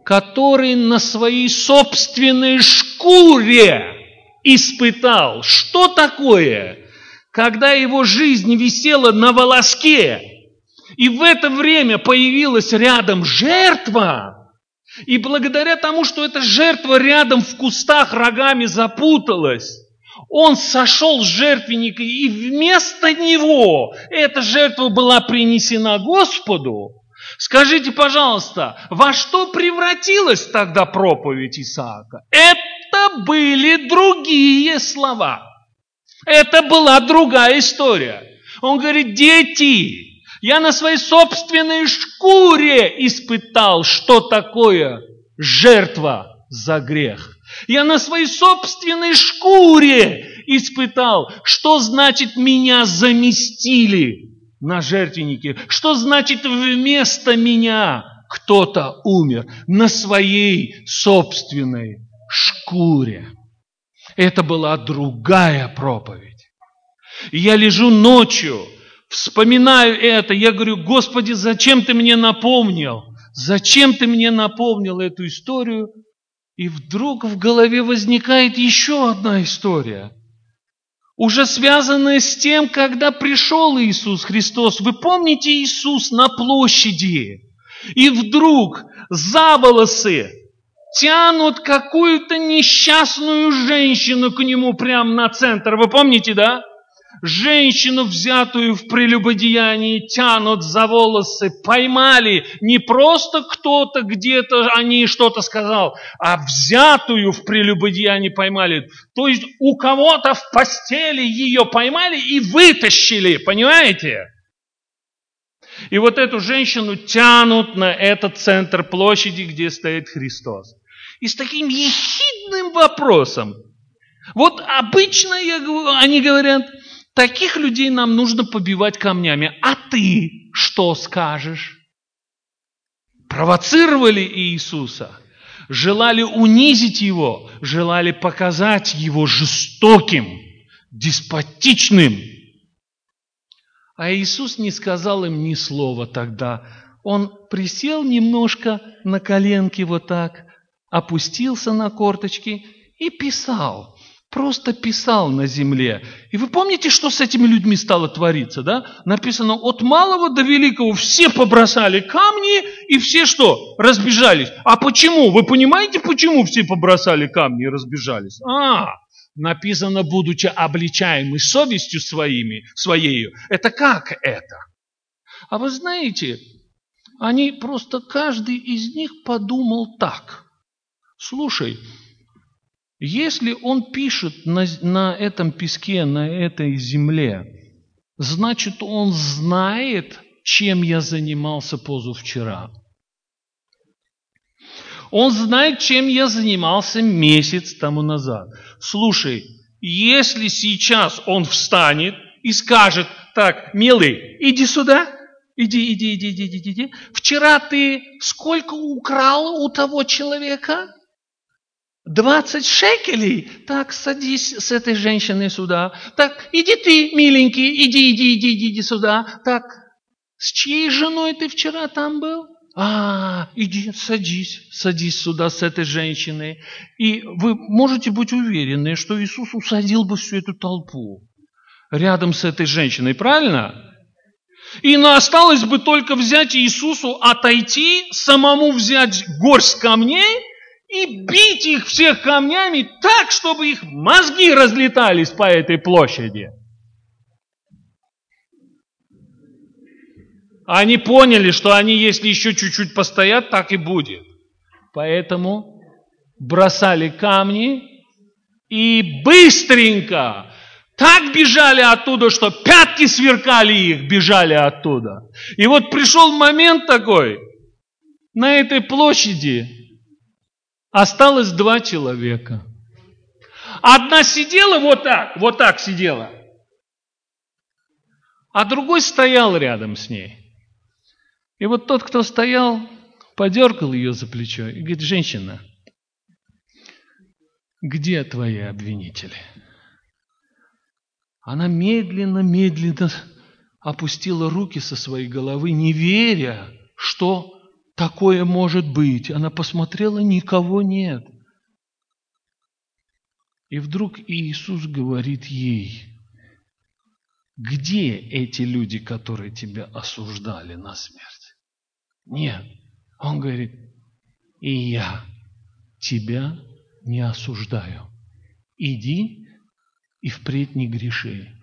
который на своей собственной шкуре испытал, что такое, когда его жизнь висела на волоске, и в это время появилась рядом жертва, и благодаря тому, что эта жертва рядом в кустах рогами запуталась, он сошел с жертвенника, и вместо него эта жертва была принесена Господу. Скажите, пожалуйста, во что превратилась тогда проповедь Исаака? Это были другие слова. Это была другая история. Он говорит, дети, я на своей собственной шкуре испытал, что такое жертва за грех. Я на своей собственной шкуре испытал, что значит меня заместили на жертвеннике, что значит вместо меня кто-то умер на своей собственной шкуре. Это была другая проповедь. я лежу ночью, вспоминаю это, я говорю, Господи, зачем ты мне напомнил? Зачем ты мне напомнил эту историю? И вдруг в голове возникает еще одна история, уже связанная с тем, когда пришел Иисус Христос. Вы помните Иисус на площади? И вдруг за волосы тянут какую-то несчастную женщину к нему прямо на центр. Вы помните, да? Женщину, взятую в прелюбодеянии, тянут за волосы, поймали. Не просто кто-то где-то о ней что-то сказал, а взятую в прелюбодеянии поймали. То есть у кого-то в постели ее поймали и вытащили, понимаете? И вот эту женщину тянут на этот центр площади, где стоит Христос. И с таким ехидным вопросом. Вот обычно я, они говорят, Таких людей нам нужно побивать камнями. А ты что скажешь? Провоцировали Иисуса, желали унизить Его, желали показать Его жестоким, деспотичным. А Иисус не сказал им ни слова тогда. Он присел немножко на коленки вот так, опустился на корточки и писал просто писал на земле. И вы помните, что с этими людьми стало твориться, да? Написано, от малого до великого все побросали камни, и все что? Разбежались. А почему? Вы понимаете, почему все побросали камни и разбежались? А, написано, будучи обличаемы совестью своими, своею. Это как это? А вы знаете, они просто, каждый из них подумал так. Слушай, Если он пишет на, на этом песке, на этой земле, значит, он знает, чем я занимался позавчера. Он знает, чем я занимался месяц тому назад. Слушай, если сейчас он встанет и скажет, так, милый, иди сюда, иди, иди, иди, иди, иди, иди. Вчера ты сколько украл у того человека? 20 шекелей? Так, садись с этой женщиной сюда. Так, иди ты, миленький, иди, иди, иди, иди, иди сюда. Так, с чьей женой ты вчера там был? А, иди, садись, садись сюда с этой женщиной. И вы можете быть уверены, что Иисус усадил бы всю эту толпу рядом с этой женщиной, правильно? И на осталось бы только взять Иисусу, отойти, самому взять горсть камней и бить их всех камнями так, чтобы их мозги разлетались по этой площади. Они поняли, что они, если еще чуть-чуть постоят, так и будет. Поэтому бросали камни и быстренько так бежали оттуда, что пятки сверкали их, бежали оттуда. И вот пришел момент такой, на этой площади осталось два человека. Одна сидела вот так, вот так сидела, а другой стоял рядом с ней. И вот тот, кто стоял, подергал ее за плечо и говорит, женщина, где твои обвинители? Она медленно-медленно опустила руки со своей головы, не веря, что такое может быть. Она посмотрела, никого нет. И вдруг Иисус говорит ей, где эти люди, которые тебя осуждали на смерть? Нет. Он говорит, и я тебя не осуждаю. Иди и впредь не греши.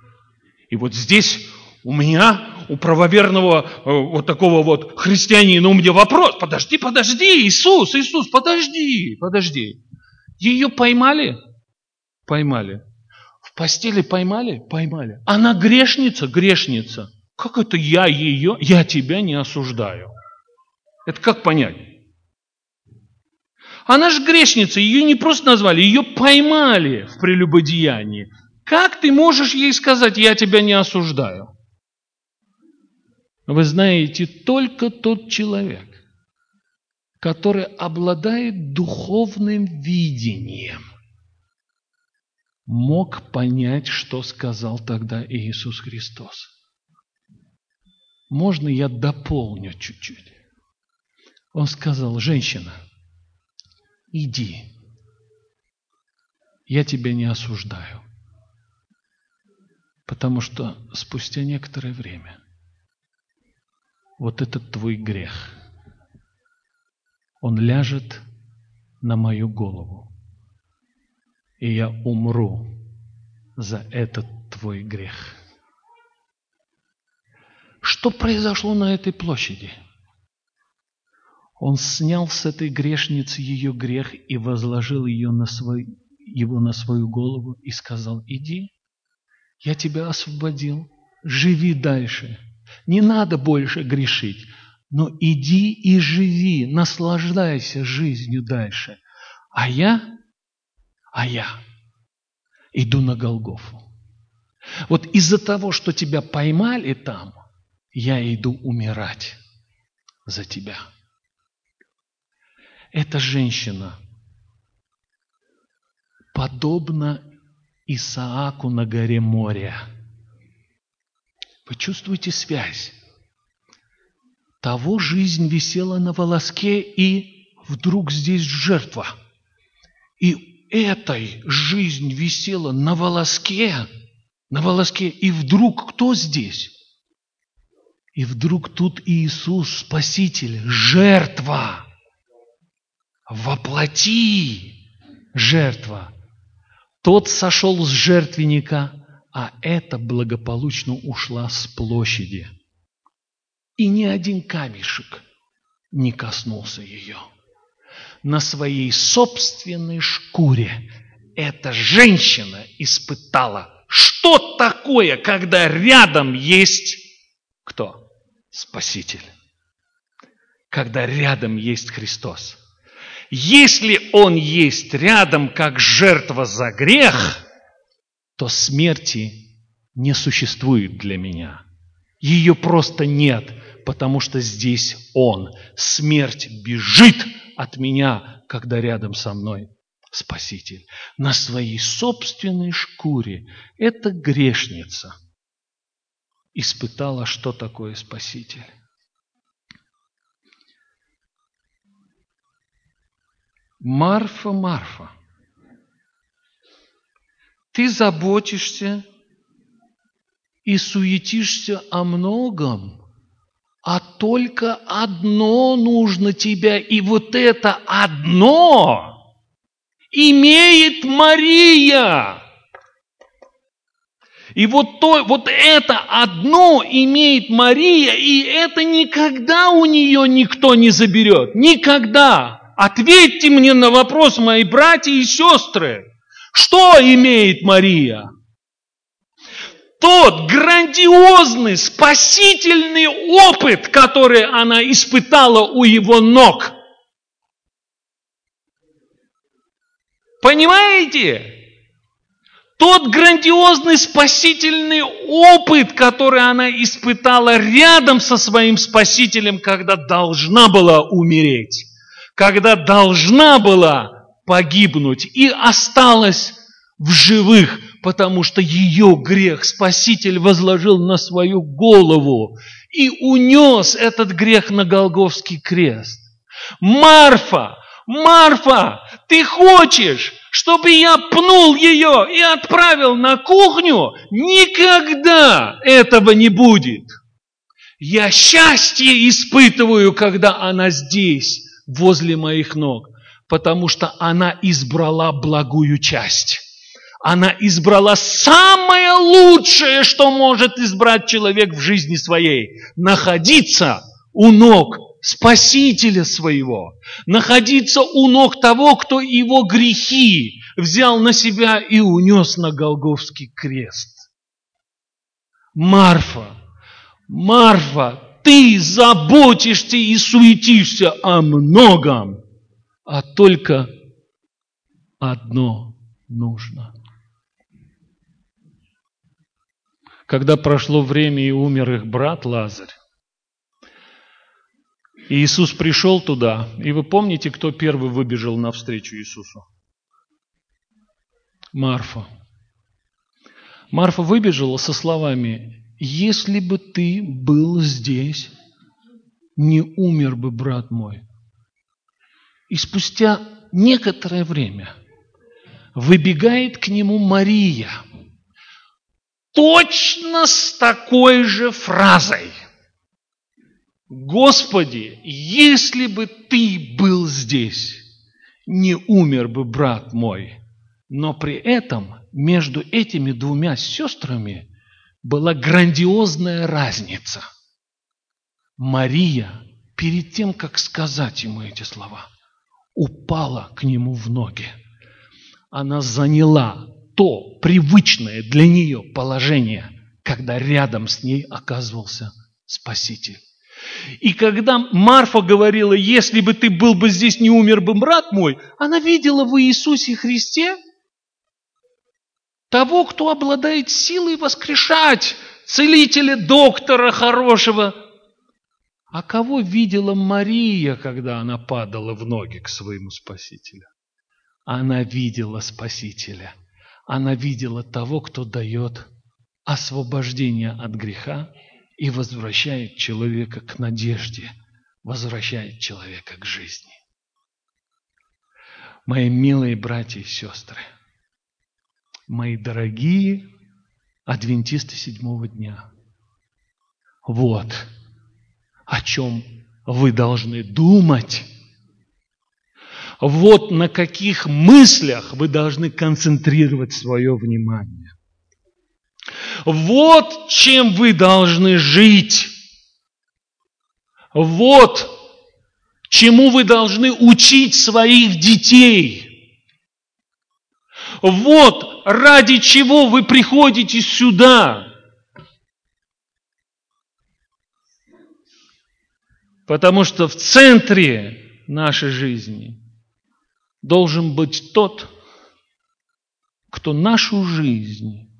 И вот здесь у меня, у правоверного э, вот такого вот христианина, у меня вопрос. Подожди, подожди, Иисус, Иисус, подожди, подожди. Ее поймали? Поймали. В постели поймали? Поймали. Она грешница? Грешница. Как это я ее, я тебя не осуждаю? Это как понять? Она же грешница, ее не просто назвали, ее поймали в прелюбодеянии. Как ты можешь ей сказать, я тебя не осуждаю? Вы знаете, только тот человек, который обладает духовным видением, мог понять, что сказал тогда Иисус Христос. Можно я дополню чуть-чуть? Он сказал, женщина, иди, я тебя не осуждаю. Потому что спустя некоторое время вот этот твой грех, он ляжет на мою голову, и я умру за этот твой грех. Что произошло на этой площади? Он снял с этой грешницы ее грех и возложил ее на свой, его на свою голову и сказал, иди, я тебя освободил, живи дальше, не надо больше грешить, но иди и живи, наслаждайся жизнью дальше. А я, а я иду на Голгофу. Вот из-за того, что тебя поймали там, я иду умирать за тебя. Эта женщина подобна Исааку на горе моря. Вы чувствуете связь? Того жизнь висела на волоске, и вдруг здесь жертва. И этой жизнь висела на волоске, на волоске, и вдруг кто здесь? И вдруг тут Иисус, Спаситель, жертва воплоти жертва. Тот сошел с жертвенника, а эта благополучно ушла с площади. И ни один камешек не коснулся ее. На своей собственной шкуре эта женщина испытала. Что такое, когда рядом есть кто? Спаситель. Когда рядом есть Христос. Если Он есть рядом как жертва за грех, то смерти не существует для меня. Ее просто нет, потому что здесь Он. Смерть бежит от меня, когда рядом со мной Спаситель. На своей собственной шкуре эта грешница испытала, что такое Спаситель. Марфа, Марфа, ты заботишься и суетишься о многом, а только одно нужно тебя, и вот это одно имеет Мария. И вот, то, вот это одно имеет Мария, и это никогда у нее никто не заберет. Никогда. Ответьте мне на вопрос, мои братья и сестры. Что имеет Мария? тот грандиозный спасительный опыт, который она испытала у его ног. Понимаете? Тот грандиозный спасительный опыт, который она испытала рядом со своим спасителем, когда должна была умереть, когда должна была погибнуть и осталась в живых, потому что ее грех Спаситель возложил на свою голову и унес этот грех на Голговский крест. Марфа, Марфа, ты хочешь, чтобы я пнул ее и отправил на кухню? Никогда этого не будет. Я счастье испытываю, когда она здесь, возле моих ног, потому что она избрала благую часть. Она избрала самое лучшее, что может избрать человек в жизни своей. Находиться у ног Спасителя своего. Находиться у ног того, кто его грехи взял на себя и унес на Голговский крест. Марфа, Марфа, ты заботишься и суетишься о многом, а только одно нужно – когда прошло время и умер их брат Лазарь. И Иисус пришел туда, и вы помните, кто первый выбежал навстречу Иисусу? Марфа. Марфа выбежала со словами, «Если бы ты был здесь, не умер бы брат мой». И спустя некоторое время выбегает к нему Мария – точно с такой же фразой. Господи, если бы ты был здесь, не умер бы брат мой. Но при этом между этими двумя сестрами была грандиозная разница. Мария, перед тем, как сказать ему эти слова, упала к нему в ноги. Она заняла то привычное для нее положение, когда рядом с ней оказывался Спаситель. И когда Марфа говорила, если бы ты был бы здесь, не умер бы брат мой, она видела в Иисусе Христе того, кто обладает силой воскрешать, целителя, доктора хорошего. А кого видела Мария, когда она падала в ноги к своему Спасителю? Она видела Спасителя – она видела того, кто дает освобождение от греха и возвращает человека к надежде, возвращает человека к жизни. Мои милые братья и сестры, мои дорогие адвентисты седьмого дня, вот о чем вы должны думать вот на каких мыслях вы должны концентрировать свое внимание. Вот чем вы должны жить. Вот чему вы должны учить своих детей. Вот ради чего вы приходите сюда. Потому что в центре нашей жизни должен быть тот, кто нашу жизнь,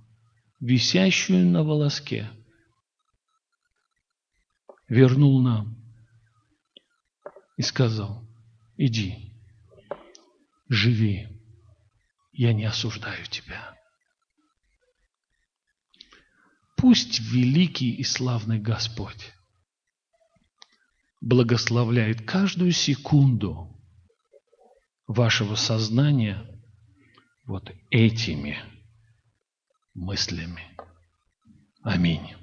висящую на волоске, вернул нам и сказал, иди, живи, я не осуждаю тебя. Пусть великий и славный Господь благословляет каждую секунду вашего сознания вот этими мыслями. Аминь.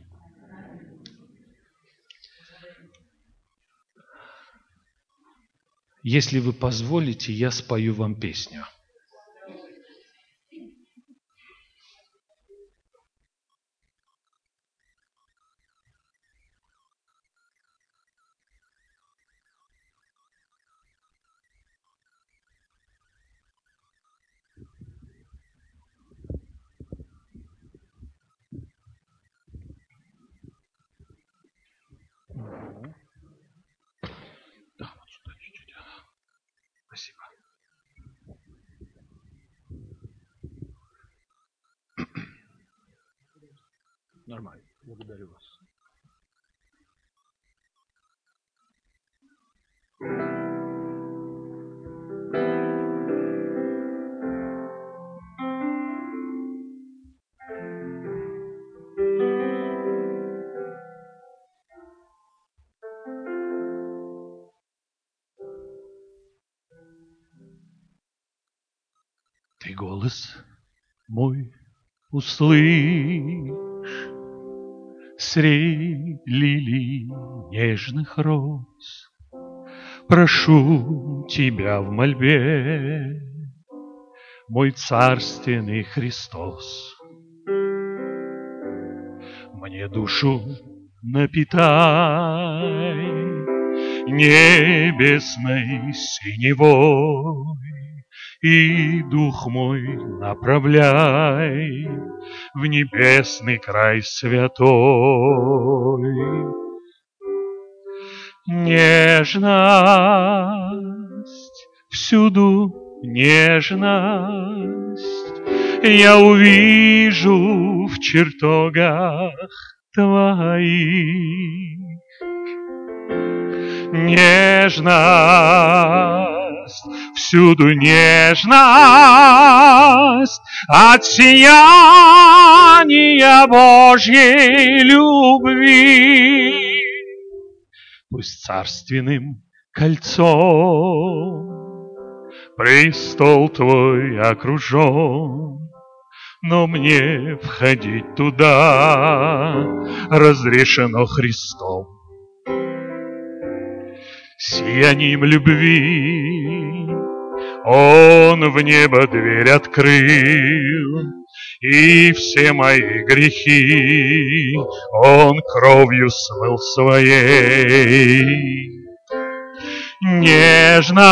Если вы позволите, я спою вам песню. Услышь, среди лилий нежных роз. Прошу тебя в мольбе, мой царственный Христос. Мне душу напитай небесной синевой, и дух мой направляй в небесный край святой. Нежность, всюду нежность, я увижу в чертогах твоих. Нежность, всюду нежность от сияния Божьей любви. Пусть царственным кольцом престол твой окружен, но мне входить туда разрешено Христом сиянием любви. Он в небо дверь открыл, и все мои грехи Он кровью смыл своей. Нежность,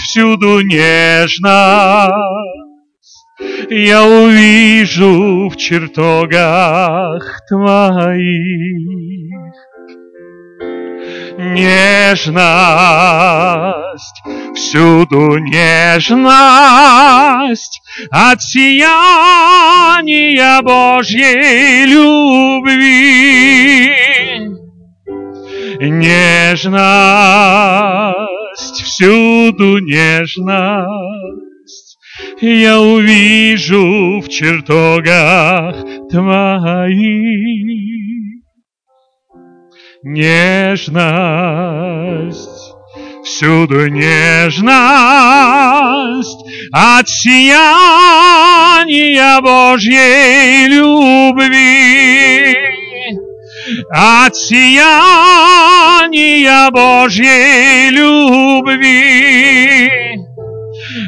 всюду нежность, я увижу в чертогах твоих нежность, всюду нежность от сияния Божьей любви. Нежность, всюду нежность, я увижу в чертогах твоих нежность, всюду нежность от сияния Божьей любви. От сияния Божьей любви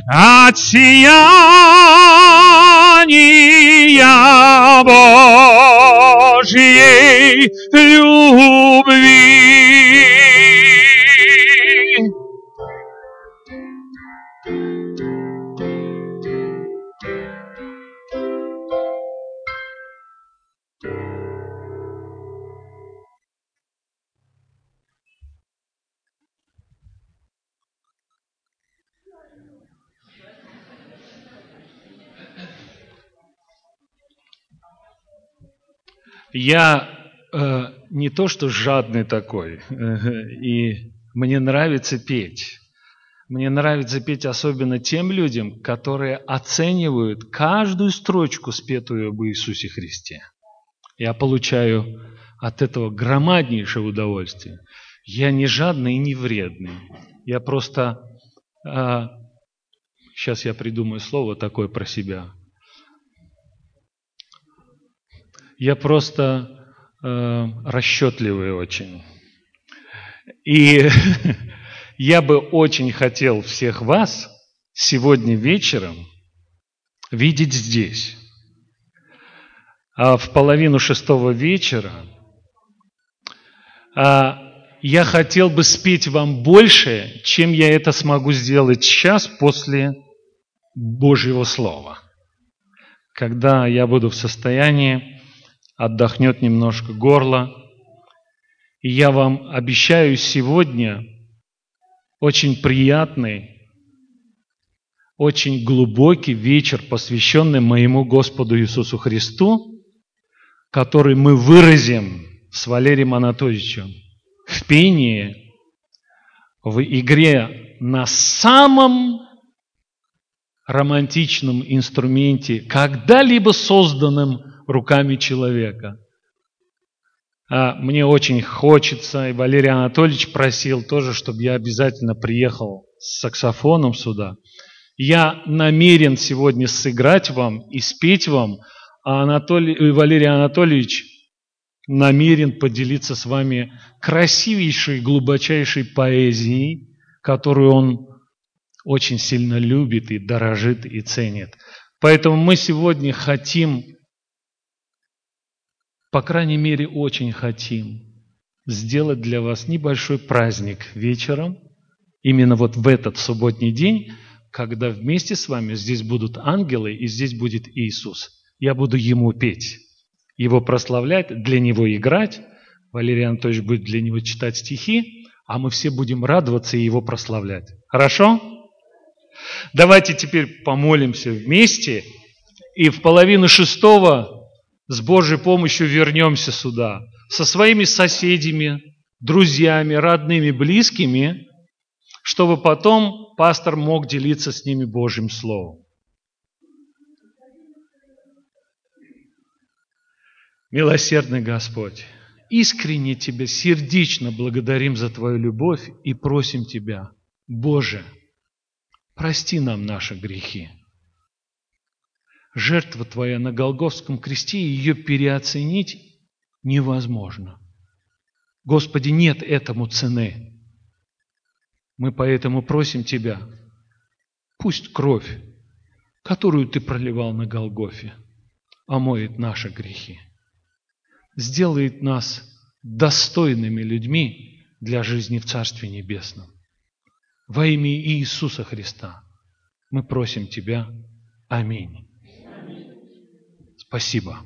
от сияния Божьей любви. Я э, не то что жадный такой, и мне нравится петь. Мне нравится петь особенно тем людям, которые оценивают каждую строчку, спетую об Иисусе Христе. Я получаю от этого громаднейшее удовольствие. Я не жадный и не вредный. Я просто... А, сейчас я придумаю слово такое про себя. Я просто э, расчетливый очень. И [laughs] я бы очень хотел всех вас сегодня вечером видеть здесь. А в половину шестого вечера а, я хотел бы спеть вам больше, чем я это смогу сделать сейчас после Божьего Слова. Когда я буду в состоянии, отдохнет немножко горло. И я вам обещаю сегодня очень приятный, очень глубокий вечер, посвященный моему Господу Иисусу Христу, который мы выразим с Валерием Анатольевичем в пении, в игре на самом романтичном инструменте, когда-либо созданном руками человека. А мне очень хочется, и Валерий Анатольевич просил тоже, чтобы я обязательно приехал с саксофоном сюда. Я намерен сегодня сыграть вам и спеть вам, а Анатолий, Валерий Анатольевич намерен поделиться с вами красивейшей, глубочайшей поэзией, которую он очень сильно любит и дорожит и ценит. Поэтому мы сегодня хотим, по крайней мере, очень хотим сделать для вас небольшой праздник вечером, именно вот в этот субботний день, когда вместе с вами здесь будут ангелы и здесь будет Иисус. Я буду Ему петь его прославлять, для него играть. Валерий Анатольевич будет для него читать стихи, а мы все будем радоваться и его прославлять. Хорошо? Давайте теперь помолимся вместе и в половину шестого с Божьей помощью вернемся сюда со своими соседями, друзьями, родными, близкими, чтобы потом пастор мог делиться с ними Божьим Словом. Милосердный Господь, искренне Тебя, сердечно благодарим за Твою любовь и просим Тебя, Боже, прости нам наши грехи. Жертва Твоя на Голговском кресте, ее переоценить невозможно. Господи, нет этому цены. Мы поэтому просим Тебя, пусть кровь, которую Ты проливал на Голгофе, омоет наши грехи сделает нас достойными людьми для жизни в Царстве Небесном. Во имя Иисуса Христа мы просим Тебя. Аминь. Спасибо.